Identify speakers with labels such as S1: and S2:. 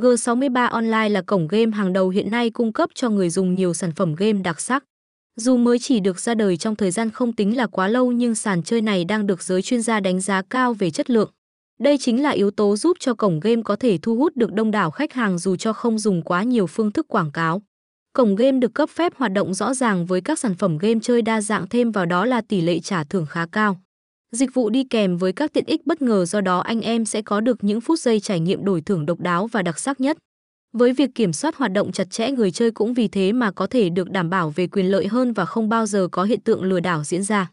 S1: G63 Online là cổng game hàng đầu hiện nay cung cấp cho người dùng nhiều sản phẩm game đặc sắc. Dù mới chỉ được ra đời trong thời gian không tính là quá lâu nhưng sàn chơi này đang được giới chuyên gia đánh giá cao về chất lượng. Đây chính là yếu tố giúp cho cổng game có thể thu hút được đông đảo khách hàng dù cho không dùng quá nhiều phương thức quảng cáo. Cổng game được cấp phép hoạt động rõ ràng với các sản phẩm game chơi đa dạng thêm vào đó là tỷ lệ trả thưởng khá cao. Dịch vụ đi kèm với các tiện ích bất ngờ do đó anh em sẽ có được những phút giây trải nghiệm đổi thưởng độc đáo và đặc sắc nhất. Với việc kiểm soát hoạt động chặt chẽ, người chơi cũng vì thế mà có thể được đảm bảo về quyền lợi hơn và không bao giờ có hiện tượng lừa đảo diễn ra.